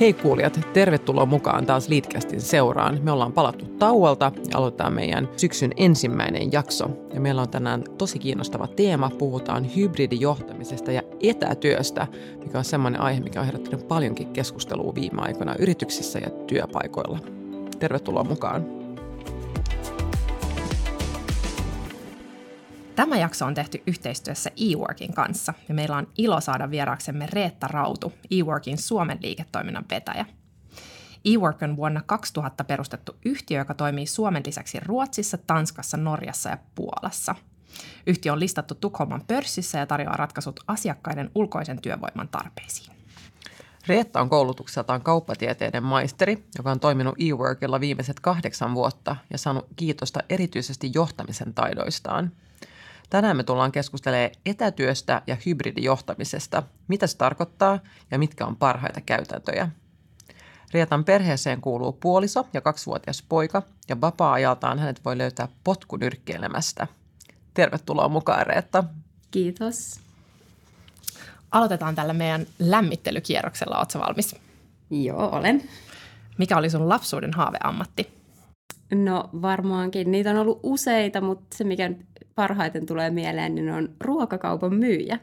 Hei kuulijat, tervetuloa mukaan taas Leadcastin seuraan. Me ollaan palattu tauolta ja aloitetaan meidän syksyn ensimmäinen jakso. Ja meillä on tänään tosi kiinnostava teema. Puhutaan hybridijohtamisesta ja etätyöstä, mikä on semmoinen aihe, mikä on herättänyt paljonkin keskustelua viime aikoina yrityksissä ja työpaikoilla. Tervetuloa mukaan. Tämä jakso on tehty yhteistyössä eWorkin kanssa ja meillä on ilo saada vieraaksemme Reetta Rautu, eWorkin Suomen liiketoiminnan vetäjä. eWork on vuonna 2000 perustettu yhtiö, joka toimii Suomen lisäksi Ruotsissa, Tanskassa, Norjassa ja Puolassa. Yhtiö on listattu Tukholman pörssissä ja tarjoaa ratkaisut asiakkaiden ulkoisen työvoiman tarpeisiin. Reetta on koulutukseltaan kauppatieteiden maisteri, joka on toiminut eWorkilla viimeiset kahdeksan vuotta ja saanut kiitosta erityisesti johtamisen taidoistaan – Tänään me tullaan keskustelemaan etätyöstä ja hybridijohtamisesta, mitä se tarkoittaa ja mitkä on parhaita käytäntöjä. Rietan perheeseen kuuluu puoliso ja kaksivuotias poika ja vapaa-ajaltaan hänet voi löytää potkunyrkkeilemästä. Tervetuloa mukaan Reetta. Kiitos. Aloitetaan tällä meidän lämmittelykierroksella. Oletko valmis? Joo, olen. Mikä oli sun lapsuuden haaveammatti? No varmaankin. Niitä on ollut useita, mutta se mikä parhaiten tulee mieleen, niin on ruokakaupan myyjä.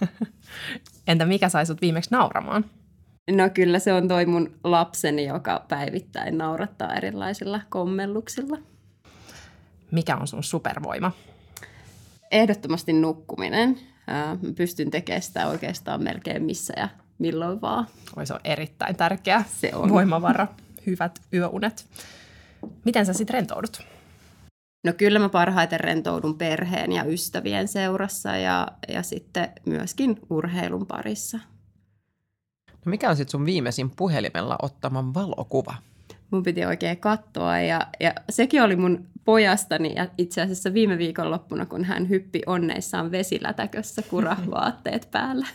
Entä mikä sai sut viimeksi nauramaan? No kyllä se on toi mun lapseni, joka päivittäin naurattaa erilaisilla kommelluksilla. Mikä on sun supervoima? Ehdottomasti nukkuminen. Pystyn tekemään sitä oikeastaan melkein missä ja milloin vaan. Oi, se on erittäin tärkeä se on. voimavara. Hyvät yöunet. Miten sä sitten rentoudut? No kyllä mä parhaiten rentoudun perheen ja ystävien seurassa ja, ja sitten myöskin urheilun parissa. No mikä on sitten sun viimeisin puhelimella ottaman valokuva? Mun piti oikein katsoa ja, ja sekin oli mun pojastani ja itse asiassa viime viikonloppuna, kun hän hyppi onneissaan vesilätäkössä kuravaatteet päällä.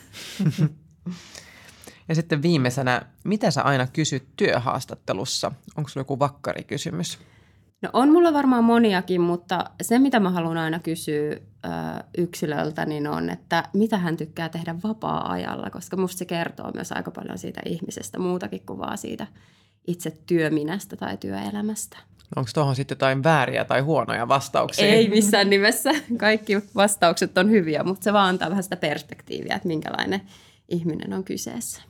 Ja sitten viimeisenä, mitä sä aina kysyt työhaastattelussa? Onko sulla joku vakkarikysymys? No on mulla varmaan moniakin, mutta se mitä mä haluan aina kysyä ö, yksilöltä, niin on, että mitä hän tykkää tehdä vapaa-ajalla, koska musta se kertoo myös aika paljon siitä ihmisestä, muutakin kuin vaan siitä itse työminästä tai työelämästä. Onko tuohon sitten jotain vääriä tai huonoja vastauksia? Ei missään nimessä. Kaikki vastaukset on hyviä, mutta se vaan antaa vähän sitä perspektiiviä, että minkälainen ihminen on kyseessä.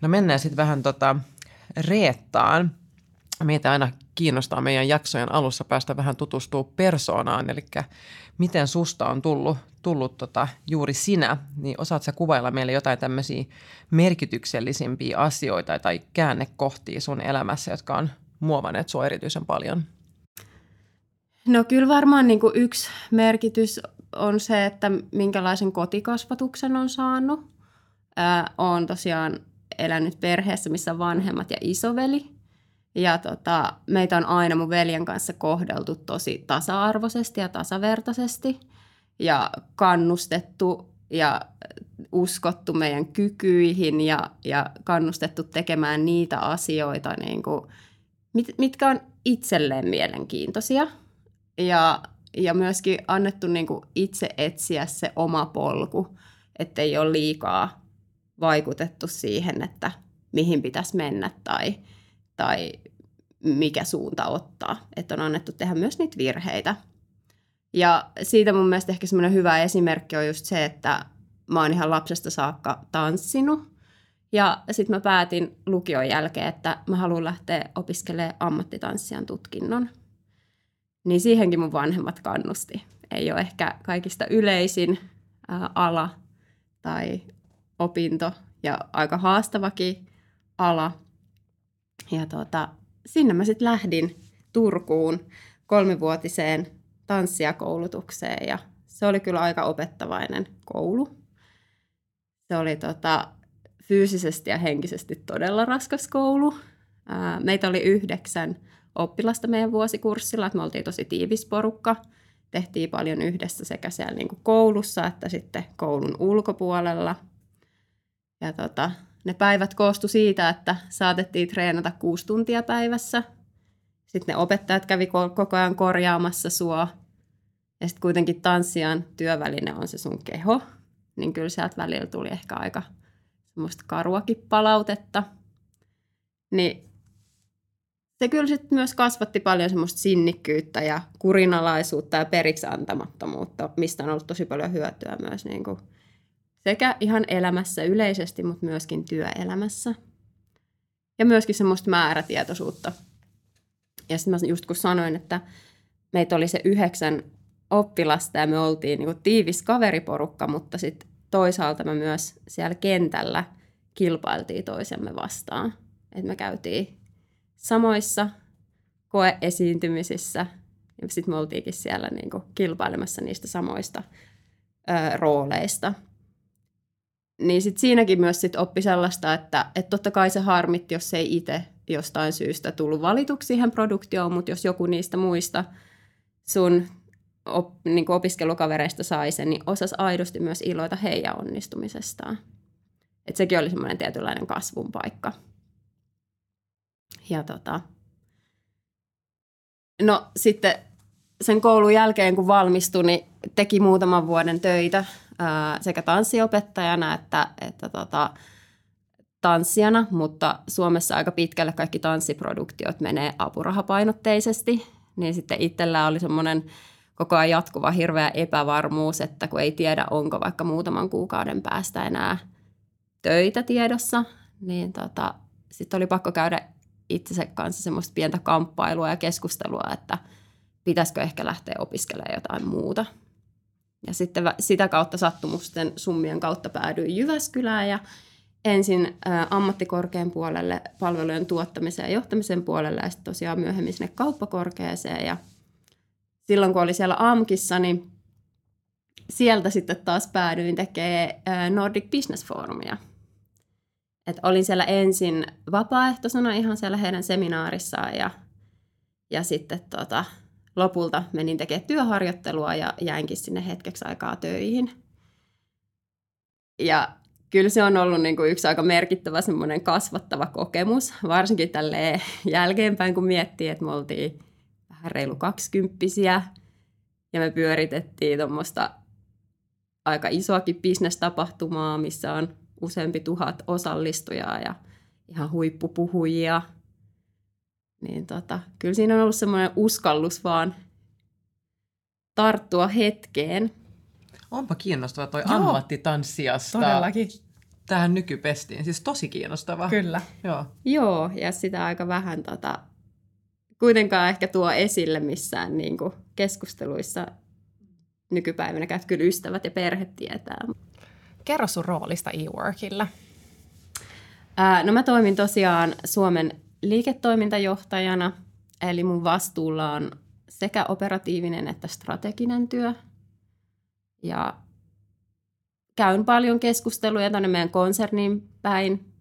No mennään sitten vähän tota Reettaan. Meitä aina kiinnostaa meidän jaksojen alussa päästä vähän tutustua persoonaan, eli miten susta on tullut, tullut tota, juuri sinä, niin osaat sä kuvailla meille jotain tämmöisiä merkityksellisimpiä asioita tai käännekohtia sun elämässä, jotka on muovanneet sua erityisen paljon? No kyllä varmaan niin kuin yksi merkitys on se, että minkälaisen kotikasvatuksen on saanut. Olen tosiaan elänyt perheessä, missä vanhemmat ja isoveli. Ja tota, meitä on aina mun veljen kanssa kohdeltu tosi tasa-arvoisesti ja tasavertaisesti ja kannustettu ja uskottu meidän kykyihin ja, ja kannustettu tekemään niitä asioita, niin kuin, mit, mitkä on itselleen mielenkiintoisia. Ja, ja myöskin annettu niin kuin itse etsiä se oma polku, ettei ole liikaa vaikutettu siihen, että mihin pitäisi mennä tai, tai mikä suunta ottaa. Että on annettu tehdä myös niitä virheitä. Ja siitä mun mielestä ehkä semmoinen hyvä esimerkki on just se, että mä oon ihan lapsesta saakka tanssinut. Ja sitten mä päätin lukion jälkeen, että mä haluan lähteä opiskelemaan ammattitanssijan tutkinnon. Niin siihenkin mun vanhemmat kannusti. Ei ole ehkä kaikista yleisin ää, ala tai opinto ja aika haastavakin ala. Ja tota, sinne mä sitten lähdin Turkuun kolmivuotiseen tanssia koulutukseen ja se oli kyllä aika opettavainen koulu. Se oli tota, fyysisesti ja henkisesti todella raskas koulu. meitä oli yhdeksän oppilasta meidän vuosikurssilla, että me oltiin tosi tiivis porukka. Tehtiin paljon yhdessä sekä siellä niin kuin koulussa että sitten koulun ulkopuolella. Ja tota, ne päivät koostu siitä, että saatettiin treenata kuusi tuntia päivässä. Sitten ne opettajat kävi koko ajan korjaamassa sua. Ja sitten kuitenkin tanssijan työväline on se sun keho. Niin kyllä sieltä välillä tuli ehkä aika semmoista karuakin palautetta. Niin se kyllä sitten myös kasvatti paljon semmoista sinnikkyyttä ja kurinalaisuutta ja periksi antamattomuutta, mistä on ollut tosi paljon hyötyä myös niin kuin sekä ihan elämässä yleisesti, mutta myöskin työelämässä. Ja myöskin semmoista määrätietoisuutta. Ja sitten mä just kun sanoin, että meitä oli se yhdeksän oppilasta ja me oltiin niin tiivis kaveriporukka, mutta sitten toisaalta me myös siellä kentällä kilpailtiin toisemme vastaan. Et me käytiin samoissa koeesiintymisissä ja sitten me oltiinkin siellä niin kilpailemassa niistä samoista ö, rooleista. Niin sit siinäkin myös sit oppi sellaista, että, että totta kai se harmitti, jos ei itse jostain syystä tullut valituksi siihen produktioon, mutta jos joku niistä muista sun op, niin opiskelukavereista sai sen, niin osas aidosti myös iloita heidän onnistumisestaan. Et sekin oli semmoinen tietynlainen kasvun paikka. Ja tota, no sitten sen koulun jälkeen, kun valmistui, niin teki muutaman vuoden töitä sekä tanssiopettajana että, että tota, tanssijana, mutta Suomessa aika pitkälle kaikki tanssiproduktiot menee apurahapainotteisesti, niin sitten itsellä oli semmoinen koko ajan jatkuva hirveä epävarmuus, että kun ei tiedä, onko vaikka muutaman kuukauden päästä enää töitä tiedossa, niin tota, sitten oli pakko käydä itsensä kanssa semmoista pientä kamppailua ja keskustelua, että pitäisikö ehkä lähteä opiskelemaan jotain muuta. Ja sitten sitä kautta sattumusten summien kautta päädyin Jyväskylään ja ensin ammattikorkean puolelle palvelujen tuottamisen ja johtamisen puolelle ja sitten tosiaan myöhemmin sinne kauppakorkeeseen ja – silloin kun oli siellä AMKissa, niin sieltä sitten taas päädyin tekemään Nordic Business Forumia. Et olin siellä ensin vapaaehtoisena ihan siellä heidän seminaarissaan ja, ja sitten tota, lopulta menin tekemään työharjoittelua ja jäinkin sinne hetkeksi aikaa töihin. Ja kyllä se on ollut niin kuin yksi aika merkittävä semmoinen kasvattava kokemus, varsinkin tälle jälkeenpäin, kun miettii, että me oltiin – vähän reilu kaksikymppisiä ja me pyöritettiin tuommoista aika isoakin bisnestapahtumaa, missä on useampi tuhat osallistujaa ja ihan huippupuhujia. Niin tota, kyllä siinä on ollut semmoinen uskallus vaan tarttua hetkeen. Onpa kiinnostava toi Joo, ammattitanssiasta. Todellakin. Tähän nykypestiin. Siis tosi kiinnostava. Kyllä. Joo. Joo, ja sitä aika vähän tota, kuitenkaan ehkä tuo esille missään niin kuin keskusteluissa nykypäivänä, että kyllä ystävät ja perhe tietää. Kerro sun roolista eWorkilla. Ää, no mä toimin tosiaan Suomen liiketoimintajohtajana, eli mun vastuulla on sekä operatiivinen että strateginen työ. Ja käyn paljon keskusteluja tänne meidän konserniin päin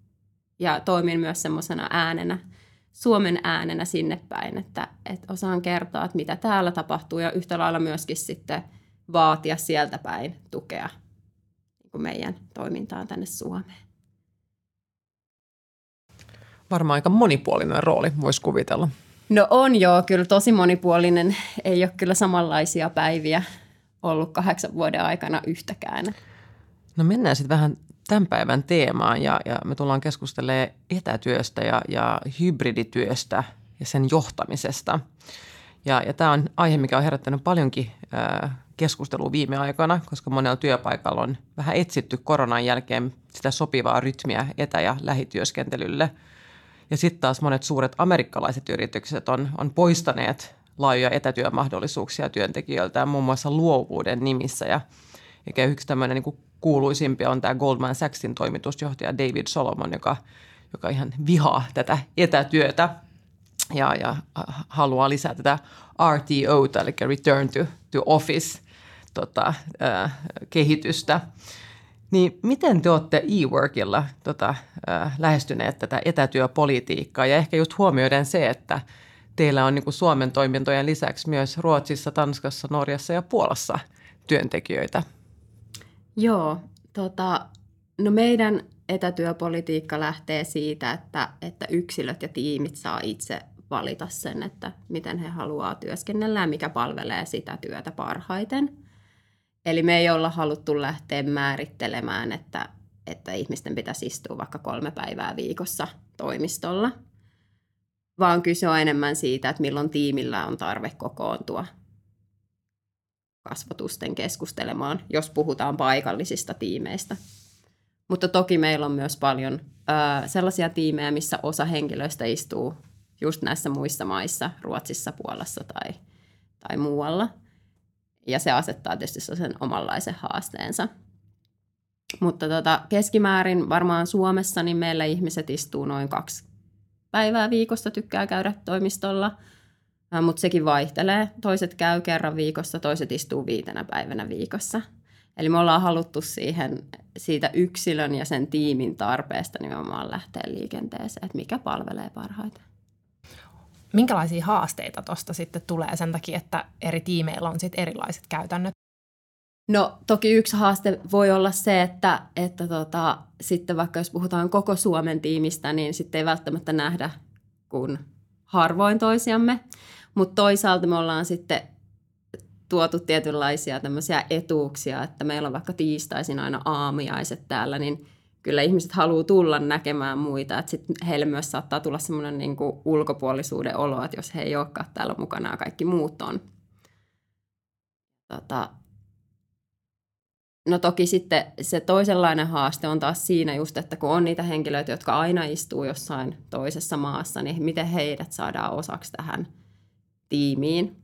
ja toimin myös semmoisena äänenä – Suomen äänenä sinne päin, että, että osaan kertoa, että mitä täällä tapahtuu ja yhtä lailla myöskin sitten vaatia sieltä päin tukea niin meidän toimintaan tänne Suomeen. Varmaan aika monipuolinen rooli, voisi kuvitella. No on joo, kyllä tosi monipuolinen. Ei ole kyllä samanlaisia päiviä ollut kahdeksan vuoden aikana yhtäkään. No mennään sitten vähän tämän päivän teemaan ja, ja me tullaan keskustelemaan etätyöstä ja, ja hybridityöstä ja sen johtamisesta. Ja, ja tämä on aihe, mikä on herättänyt paljonkin ää, keskustelua viime aikoina, koska monella työpaikalla on vähän etsitty koronan jälkeen sitä sopivaa rytmiä etä- ja lähityöskentelylle. Ja sitten taas monet suuret amerikkalaiset yritykset on, on poistaneet laajoja etätyömahdollisuuksia työntekijöiltä muun muassa luovuuden nimissä. Ja, ja yksi tämmöinen niin kuuluisimpia on tämä Goldman Sachsin toimitusjohtaja David Solomon, joka, joka ihan vihaa tätä etätyötä. ja, ja haluaa lisää tätä RTO, eli Return to, to Office tota, äh, kehitystä. Niin miten te olette e-workilla tota, äh, lähestyneet tätä etätyöpolitiikkaa ja ehkä just huomioiden se, että teillä on niin kuin Suomen toimintojen lisäksi myös Ruotsissa, Tanskassa, Norjassa ja Puolassa työntekijöitä? Joo, tota, no meidän etätyöpolitiikka lähtee siitä, että, että yksilöt ja tiimit saa itse valita sen, että miten he haluaa työskennellä ja mikä palvelee sitä työtä parhaiten. Eli me ei olla haluttu lähteä määrittelemään, että, että ihmisten pitäisi istua vaikka kolme päivää viikossa toimistolla, vaan kyse on enemmän siitä, että milloin tiimillä on tarve kokoontua kasvatusten keskustelemaan, jos puhutaan paikallisista tiimeistä. Mutta toki meillä on myös paljon ö, sellaisia tiimejä, missä osa henkilöistä istuu just näissä muissa maissa, Ruotsissa, Puolassa tai, tai muualla. Ja se asettaa tietysti sen omanlaisen haasteensa. Mutta tota, keskimäärin varmaan Suomessa niin meillä ihmiset istuu noin kaksi päivää viikossa, tykkää käydä toimistolla, mutta sekin vaihtelee. Toiset käy kerran viikossa, toiset istuu viitenä päivänä viikossa. Eli me ollaan haluttu siihen, siitä yksilön ja sen tiimin tarpeesta nimenomaan lähteä liikenteeseen, että mikä palvelee parhaiten. Minkälaisia haasteita tuosta sitten tulee sen takia, että eri tiimeillä on sitten erilaiset käytännöt? No toki yksi haaste voi olla se, että, että tota, sitten vaikka jos puhutaan koko Suomen tiimistä, niin sitten ei välttämättä nähdä kuin harvoin toisiamme. Mutta toisaalta me ollaan sitten tuotu tietynlaisia tämmöisiä etuuksia, että meillä on vaikka tiistaisin aina aamiaiset täällä, niin kyllä ihmiset haluaa tulla näkemään muita. Että sitten heille myös saattaa tulla semmoinen niin ulkopuolisuuden olo, että jos he ei olekaan täällä mukana ja kaikki muut on. Tota, No toki sitten se toisenlainen haaste on taas siinä just, että kun on niitä henkilöitä, jotka aina istuu jossain toisessa maassa, niin miten heidät saadaan osaksi tähän tiimiin.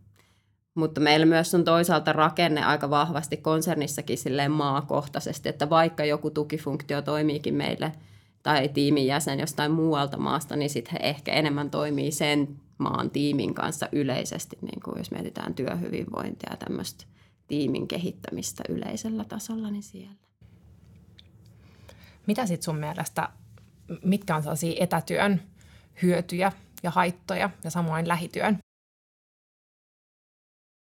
Mutta meillä myös on toisaalta rakenne aika vahvasti konsernissakin silleen maakohtaisesti, että vaikka joku tukifunktio toimiikin meille tai tiimin jäsen jostain muualta maasta, niin sitten he ehkä enemmän toimii sen maan tiimin kanssa yleisesti, niin kuin jos mietitään työhyvinvointia ja tämmöistä tiimin kehittämistä yleisellä tasolla, niin siellä. Mitä sitten sun mielestä, mitkä on sellaisia etätyön hyötyjä ja haittoja ja samoin lähityön?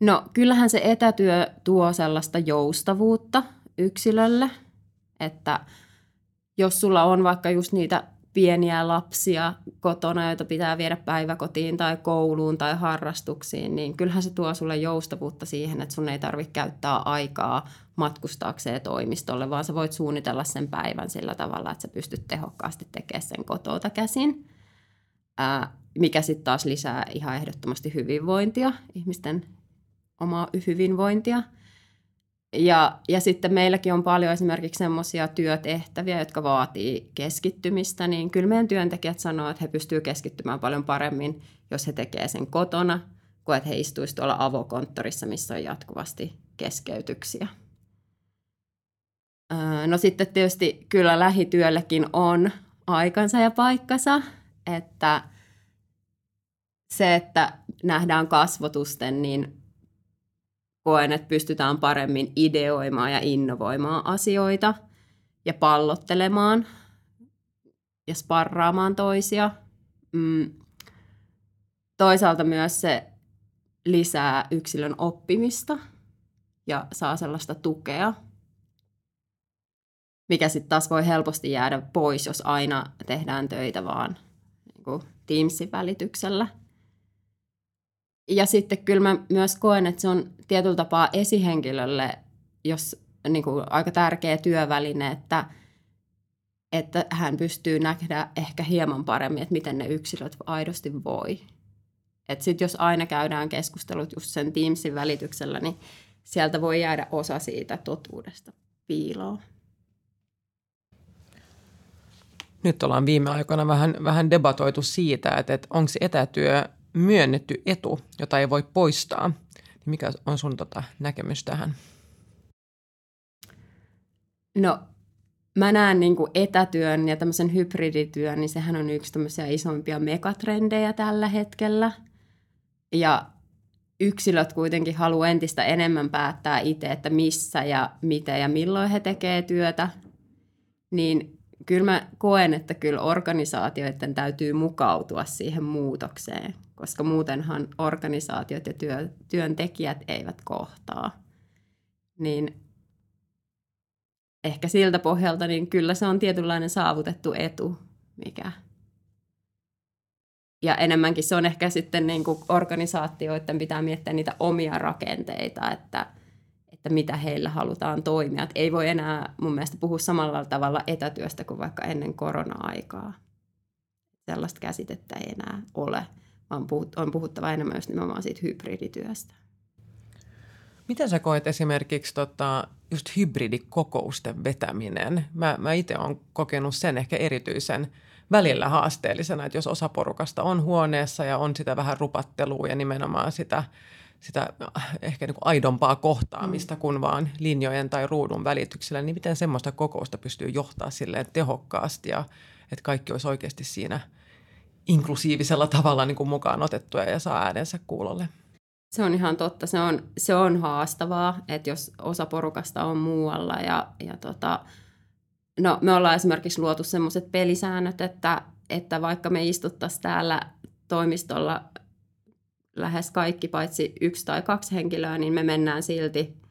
No kyllähän se etätyö tuo sellaista joustavuutta yksilölle, että jos sulla on vaikka just niitä pieniä lapsia kotona, joita pitää viedä päiväkotiin tai kouluun tai harrastuksiin, niin kyllähän se tuo sulle joustavuutta siihen, että sun ei tarvitse käyttää aikaa matkustaakseen toimistolle, vaan sä voit suunnitella sen päivän sillä tavalla, että sä pystyt tehokkaasti tekemään sen kotota käsin, mikä sitten taas lisää ihan ehdottomasti hyvinvointia, ihmisten omaa hyvinvointia – ja, ja sitten meilläkin on paljon esimerkiksi semmoisia työtehtäviä, jotka vaatii keskittymistä, niin kyllä meidän työntekijät sanoo, että he pystyvät keskittymään paljon paremmin, jos he tekevät sen kotona, kuin että he istuisivat tuolla avokonttorissa, missä on jatkuvasti keskeytyksiä. No sitten tietysti kyllä lähityöllekin on aikansa ja paikkansa, että se, että nähdään kasvotusten, niin koen, että pystytään paremmin ideoimaan ja innovoimaan asioita ja pallottelemaan ja sparraamaan toisia. Mm. Toisaalta myös se lisää yksilön oppimista ja saa sellaista tukea, mikä sitten taas voi helposti jäädä pois, jos aina tehdään töitä vaan niin Teamsin välityksellä – ja sitten kyllä mä myös koen, että se on tietyllä tapaa esihenkilölle, jos niin kuin aika tärkeä työväline, että, että hän pystyy nähdä ehkä hieman paremmin, että miten ne yksilöt aidosti voi. Että sitten jos aina käydään keskustelut just sen Teamsin välityksellä, niin sieltä voi jäädä osa siitä totuudesta piiloon. Nyt ollaan viime aikoina vähän, vähän debatoitu siitä, että, että onko etätyö myönnetty etu, jota ei voi poistaa. Niin mikä on sun tota näkemys tähän? No mä näen niin kuin etätyön ja tämmöisen hybridityön, niin sehän on yksi tämmöisiä isompia megatrendejä tällä hetkellä. Ja yksilöt kuitenkin haluaa entistä enemmän päättää itse, että missä ja miten ja milloin he tekevät työtä. Niin kyllä mä koen, että kyllä organisaatioiden täytyy mukautua siihen muutokseen, koska muutenhan organisaatiot ja työ, työntekijät eivät kohtaa. Niin ehkä siltä pohjalta, niin kyllä se on tietynlainen saavutettu etu, mikä ja enemmänkin se on ehkä sitten niin kuin organisaatioiden pitää miettiä niitä omia rakenteita, että, että mitä heillä halutaan toimia. Et ei voi enää mun mielestä puhua samalla tavalla etätyöstä kuin vaikka ennen korona-aikaa. Sellaista käsitettä ei enää ole, vaan on puhuttava enemmän myös nimenomaan siitä hybridityöstä. Miten sä koet esimerkiksi tota, just hybridikokousten vetäminen? Mä, mä itse olen kokenut sen ehkä erityisen välillä haasteellisena, että jos osa porukasta on huoneessa ja on sitä vähän rupattelua ja nimenomaan sitä, sitä ehkä niin kuin aidompaa kohtaamista mm. kuin vaan linjojen tai ruudun välityksellä, niin miten semmoista kokousta pystyy johtaa silleen tehokkaasti ja että kaikki olisi oikeasti siinä inklusiivisella tavalla niin kuin mukaan otettuja ja saa äänensä kuulolle? Se on ihan totta. Se on, se on haastavaa, että jos osa porukasta on muualla ja, ja tota, no, me ollaan esimerkiksi luotu sellaiset pelisäännöt, että, että vaikka me istuttaisiin täällä toimistolla lähes kaikki paitsi yksi tai kaksi henkilöä, niin me mennään silti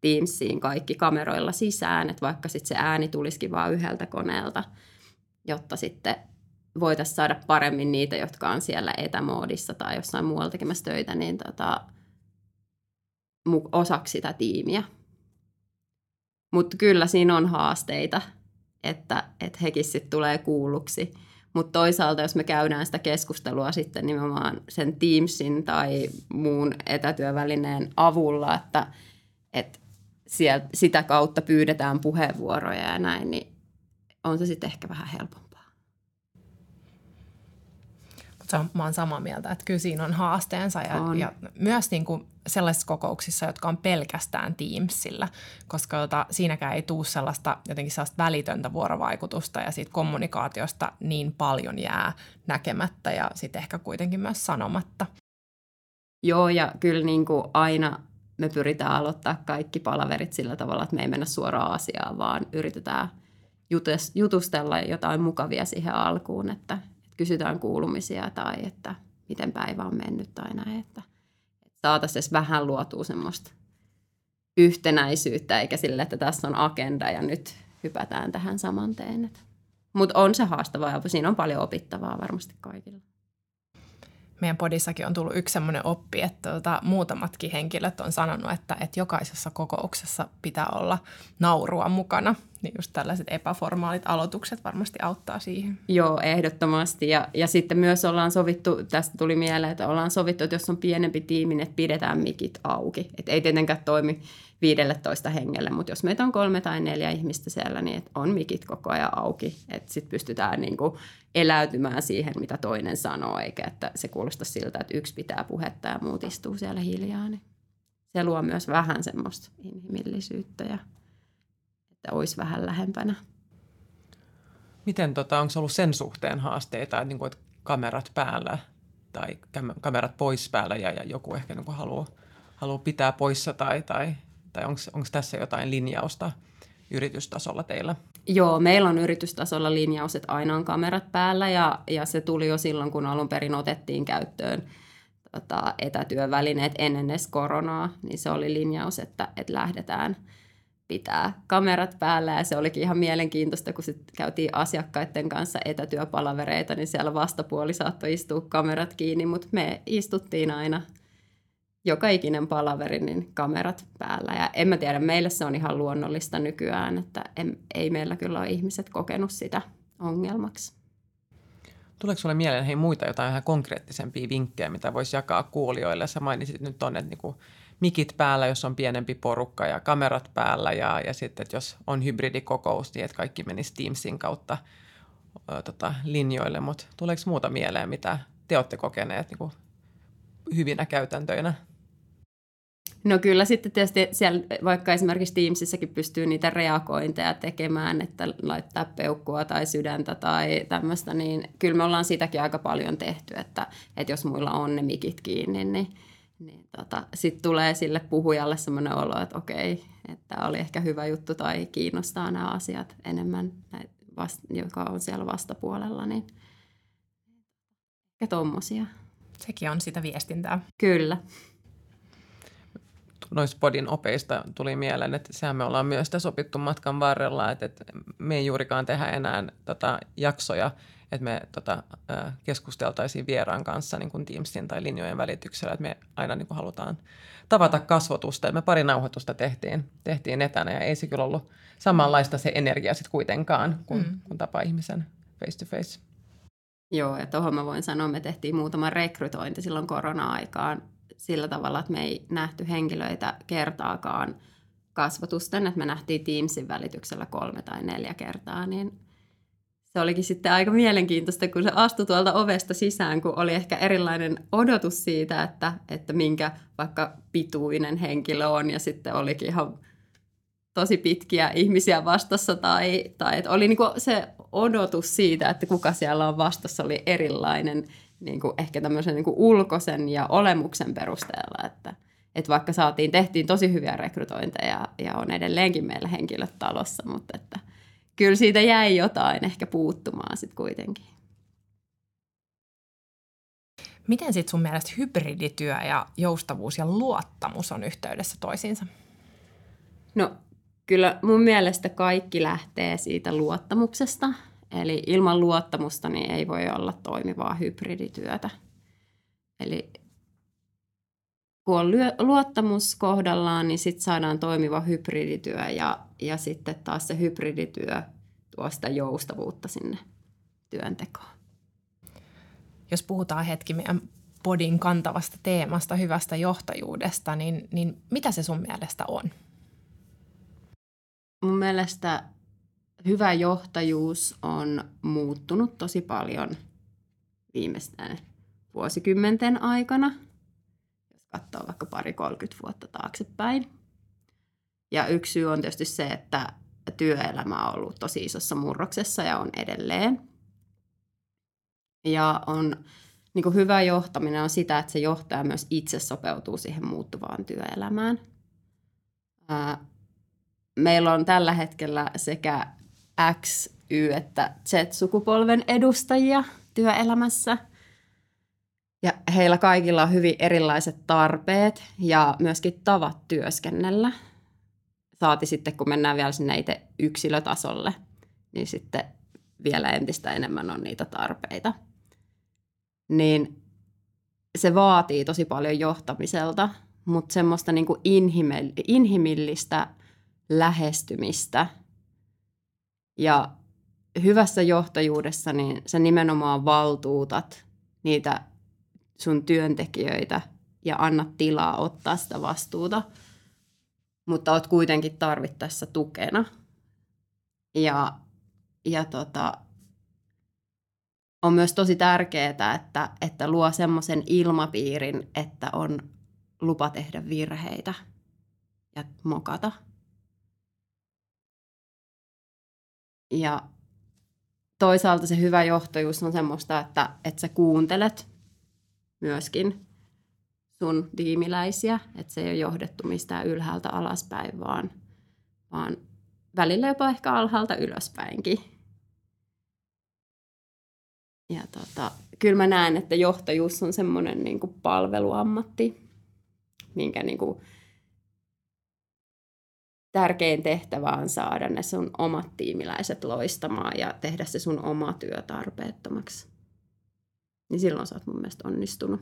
Teamsiin kaikki kameroilla sisään, että vaikka sitten se ääni tulisikin vain yhdeltä koneelta, jotta sitten voitaisiin saada paremmin niitä, jotka on siellä etämoodissa tai jossain muualla tekemässä töitä, niin tota, osaksi sitä tiimiä. Mutta kyllä siinä on haasteita, että, että hekin sitten tulee kuulluksi. Mutta toisaalta, jos me käydään sitä keskustelua sitten nimenomaan sen Teamsin tai muun etätyövälineen avulla, että, että sieltä, sitä kautta pyydetään puheenvuoroja ja näin, niin on se sitten ehkä vähän helpompaa mä oon samaa mieltä, että kyllä siinä on haasteensa ja, on. ja myös niin kuin sellaisissa kokouksissa, jotka on pelkästään Teamsillä, koska jota, siinäkään ei tule sellaista jotenkin sellaista välitöntä vuorovaikutusta ja siitä kommunikaatiosta niin paljon jää näkemättä ja sitten ehkä kuitenkin myös sanomatta. Joo ja kyllä niin kuin aina me pyritään aloittaa kaikki palaverit sillä tavalla, että me ei mennä suoraan asiaan, vaan yritetään jutustella jotain mukavia siihen alkuun, että kysytään kuulumisia tai että miten päivä on mennyt tai näin, että, saataisiin edes vähän luotua semmoista yhtenäisyyttä, eikä sille, että tässä on agenda ja nyt hypätään tähän saman teen. Mutta on se haastavaa ja siinä on paljon opittavaa varmasti kaikilla meidän podissakin on tullut yksi semmoinen oppi, että tuota, muutamatkin henkilöt on sanonut, että, että jokaisessa kokouksessa pitää olla naurua mukana. Niin just tällaiset epäformaalit aloitukset varmasti auttaa siihen. Joo, ehdottomasti. Ja, ja sitten myös ollaan sovittu, tästä tuli mieleen, että ollaan sovittu, että jos on pienempi tiimi, niin että pidetään mikit auki. Että ei tietenkään toimi 15 hengelle, mutta jos meitä on kolme tai neljä ihmistä siellä, niin että on mikit koko ajan auki. Että sitten pystytään niin kuin eläytymään siihen, mitä toinen sanoo, eikä että se kuulosta siltä, että yksi pitää puhetta ja muut istuu siellä hiljaa. Niin se luo myös vähän semmoista inhimillisyyttä ja että olisi vähän lähempänä. Miten, tota, onko ollut sen suhteen haasteita, että, niin kuin, että kamerat päällä tai kamerat pois päällä ja, ja joku ehkä niin kuin haluaa, haluaa pitää poissa tai, tai, tai onko tässä jotain linjausta yritystasolla teillä? Joo, meillä on yritystasolla linjaus, että aina on kamerat päällä ja, ja se tuli jo silloin, kun alun perin otettiin käyttöön tota, etätyövälineet ennen edes koronaa, niin se oli linjaus, että, että lähdetään pitää kamerat päällä ja se olikin ihan mielenkiintoista, kun sitten käytiin asiakkaiden kanssa etätyöpalavereita, niin siellä vastapuoli saattoi istua kamerat kiinni, mutta me istuttiin aina – joka ikinen palaveri, niin kamerat päällä. Ja en mä tiedä, meille se on ihan luonnollista nykyään, että en, ei meillä kyllä ole ihmiset kokenut sitä ongelmaksi. Tuleeko sinulle mieleen hei, muita jotain vähän konkreettisempia vinkkejä, mitä voisi jakaa kuulijoille? Sä mainitsit nyt tuonne, että niinku mikit päällä, jos on pienempi porukka ja kamerat päällä ja, ja sitten, että jos on hybridikokous, niin että kaikki menisi Teamsin kautta ö, tota, linjoille. Mutta tuleeko muuta mieleen, mitä te olette kokeneet niinku hyvinä käytäntöinä? No kyllä sitten tietysti siellä vaikka esimerkiksi Teamsissäkin pystyy niitä reagointeja tekemään, että laittaa peukkua tai sydäntä tai tämmöistä, niin kyllä me ollaan sitäkin aika paljon tehty, että, että jos muilla on ne mikit kiinni, niin, niin tota, sitten tulee sille puhujalle semmoinen olo, että okei, että oli ehkä hyvä juttu tai kiinnostaa nämä asiat enemmän, joka on siellä vastapuolella, niin ja tommosia. Sekin on sitä viestintää. Kyllä noista podin opeista tuli mieleen, että sehän me ollaan myös tässä opittu matkan varrella, että, että me ei juurikaan tehdä enää tota, jaksoja, että me tota, keskusteltaisiin vieraan kanssa niin kuin Teamsin tai linjojen välityksellä, että me aina niin kuin halutaan tavata kasvotusta. Me pari nauhoitusta tehtiin, tehtiin etänä ja ei se kyllä ollut samanlaista se energia sitten kuitenkaan, kun, mm. kun tapaa ihmisen face to face. Joo, ja tuohon mä voin sanoa, me tehtiin muutama rekrytointi silloin korona-aikaan sillä tavalla, että me ei nähty henkilöitä kertaakaan kasvotusten, että me nähtiin Teamsin välityksellä kolme tai neljä kertaa, niin se olikin sitten aika mielenkiintoista, kun se astui tuolta ovesta sisään, kun oli ehkä erilainen odotus siitä, että, että minkä vaikka pituinen henkilö on, ja sitten olikin ihan tosi pitkiä ihmisiä vastassa, tai, tai että oli niinku se odotus siitä, että kuka siellä on vastassa, oli erilainen niin kuin ehkä tämmöisen niin kuin ulkoisen ja olemuksen perusteella, että, että vaikka saatiin, tehtiin tosi hyviä rekrytointeja ja on edelleenkin meillä henkilöt talossa, mutta että kyllä siitä jäi jotain ehkä puuttumaan sitten kuitenkin. Miten sitten sun mielestä hybridityö ja joustavuus ja luottamus on yhteydessä toisiinsa? No kyllä mun mielestä kaikki lähtee siitä luottamuksesta – Eli ilman luottamusta niin ei voi olla toimivaa hybridityötä. Eli kun on luottamus kohdallaan, niin sitten saadaan toimiva hybridityö ja, ja sitten taas se hybridityö tuo sitä joustavuutta sinne työntekoon. Jos puhutaan hetki meidän podin kantavasta teemasta, hyvästä johtajuudesta, niin, niin mitä se sun mielestä on? Mun mielestä hyvä johtajuus on muuttunut tosi paljon viimeisten vuosikymmenten aikana, jos katsoo vaikka pari 30 vuotta taaksepäin. Ja yksi syy on tietysti se, että työelämä on ollut tosi isossa murroksessa ja on edelleen. Ja on niin kuin hyvä johtaminen on sitä, että se johtaja myös itse sopeutuu siihen muuttuvaan työelämään. meillä on tällä hetkellä sekä X, Y että Z-sukupolven edustajia työelämässä. Ja heillä kaikilla on hyvin erilaiset tarpeet ja myöskin tavat työskennellä. Saati sitten, kun mennään vielä sinne itse yksilötasolle, niin sitten vielä entistä enemmän on niitä tarpeita. Niin se vaatii tosi paljon johtamiselta, mutta semmoista niin kuin inhimillistä lähestymistä – ja hyvässä johtajuudessa niin sä nimenomaan valtuutat niitä sun työntekijöitä ja annat tilaa ottaa sitä vastuuta, mutta oot kuitenkin tarvittaessa tukena. Ja, ja tota, on myös tosi tärkeää, että, että luo semmoisen ilmapiirin, että on lupa tehdä virheitä ja mokata – Ja toisaalta se hyvä johtajuus on semmoista, että, että sä kuuntelet myöskin sun tiimiläisiä, että se ei ole johdettu mistään ylhäältä alaspäin, vaan, vaan välillä jopa ehkä alhaalta ylöspäinkin. Ja tota, kyllä mä näen, että johtajuus on semmoinen niin palveluammatti, minkä niin kuin tärkein tehtävä on saada ne sun omat tiimiläiset loistamaan ja tehdä se sun oma työ tarpeettomaksi. Niin silloin sä oot mun mielestä onnistunut.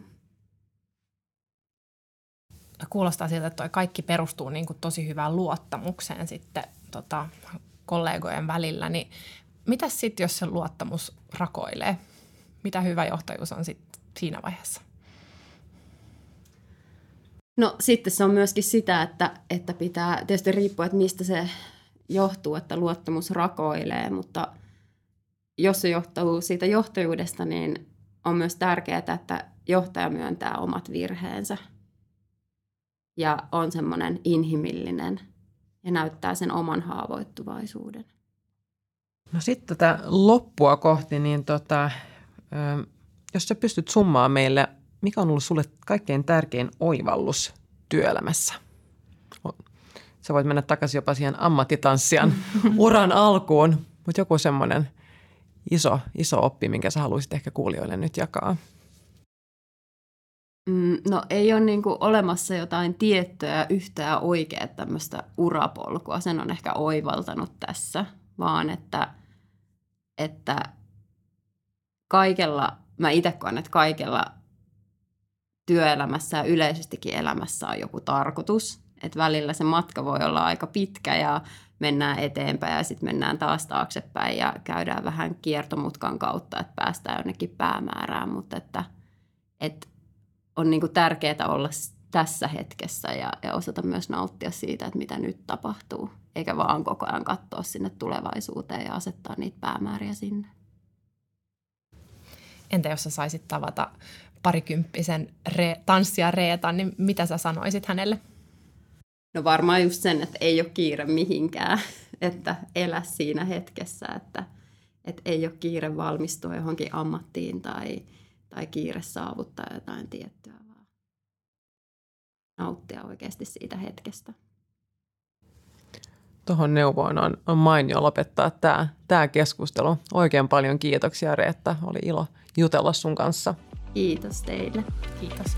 Kuulostaa siltä, että toi kaikki perustuu niin kuin tosi hyvään luottamukseen sitten tota, kollegojen välillä. Niin mitä sitten, jos se luottamus rakoilee? Mitä hyvä johtajuus on sitten siinä vaiheessa? No sitten se on myöskin sitä, että, että pitää, tietysti riippua, että mistä se johtuu, että luottamus rakoilee, mutta jos se johtuu siitä johtajuudesta, niin on myös tärkeää, että johtaja myöntää omat virheensä. ja on semmoinen inhimillinen ja näyttää sen oman haavoittuvaisuuden. No sitten tätä loppua kohti, niin tota, jos sä pystyt summaa meille, mikä on ollut sulle kaikkein tärkein oivallus työelämässä? Sä voit mennä takaisin jopa siihen ammattitanssijan uran alkuun, mutta joku semmoinen iso, iso oppi, minkä sä haluaisit ehkä kuulijoille nyt jakaa. Mm, no ei ole niin kuin olemassa jotain tiettyä yhtään oikeaa tämmöistä urapolkua. Sen on ehkä oivaltanut tässä, vaan että, että kaikella, mä itse koen, että kaikella työelämässä ja yleisestikin elämässä on joku tarkoitus. Että välillä se matka voi olla aika pitkä ja mennään eteenpäin ja sitten mennään taas taaksepäin ja käydään vähän kiertomutkan kautta, että päästään jonnekin päämäärään. Mutta että, että on niin kuin tärkeää olla tässä hetkessä ja, ja osata myös nauttia siitä, että mitä nyt tapahtuu. Eikä vaan koko ajan katsoa sinne tulevaisuuteen ja asettaa niitä päämääriä sinne. Entä jos sä saisit tavata parikymppisen re- tanssia Reetan, niin mitä sä sanoisit hänelle? No varmaan just sen, että ei ole kiire mihinkään, että elä siinä hetkessä, että, että ei ole kiire valmistua johonkin ammattiin tai, tai kiire saavuttaa jotain tiettyä, vaan nauttia oikeasti siitä hetkestä. Tuohon neuvoon on, on mainio lopettaa tämä, tämä keskustelu. Oikein paljon kiitoksia Reetta. Oli ilo jutella sun kanssa. Kiitos teille. Kiitos.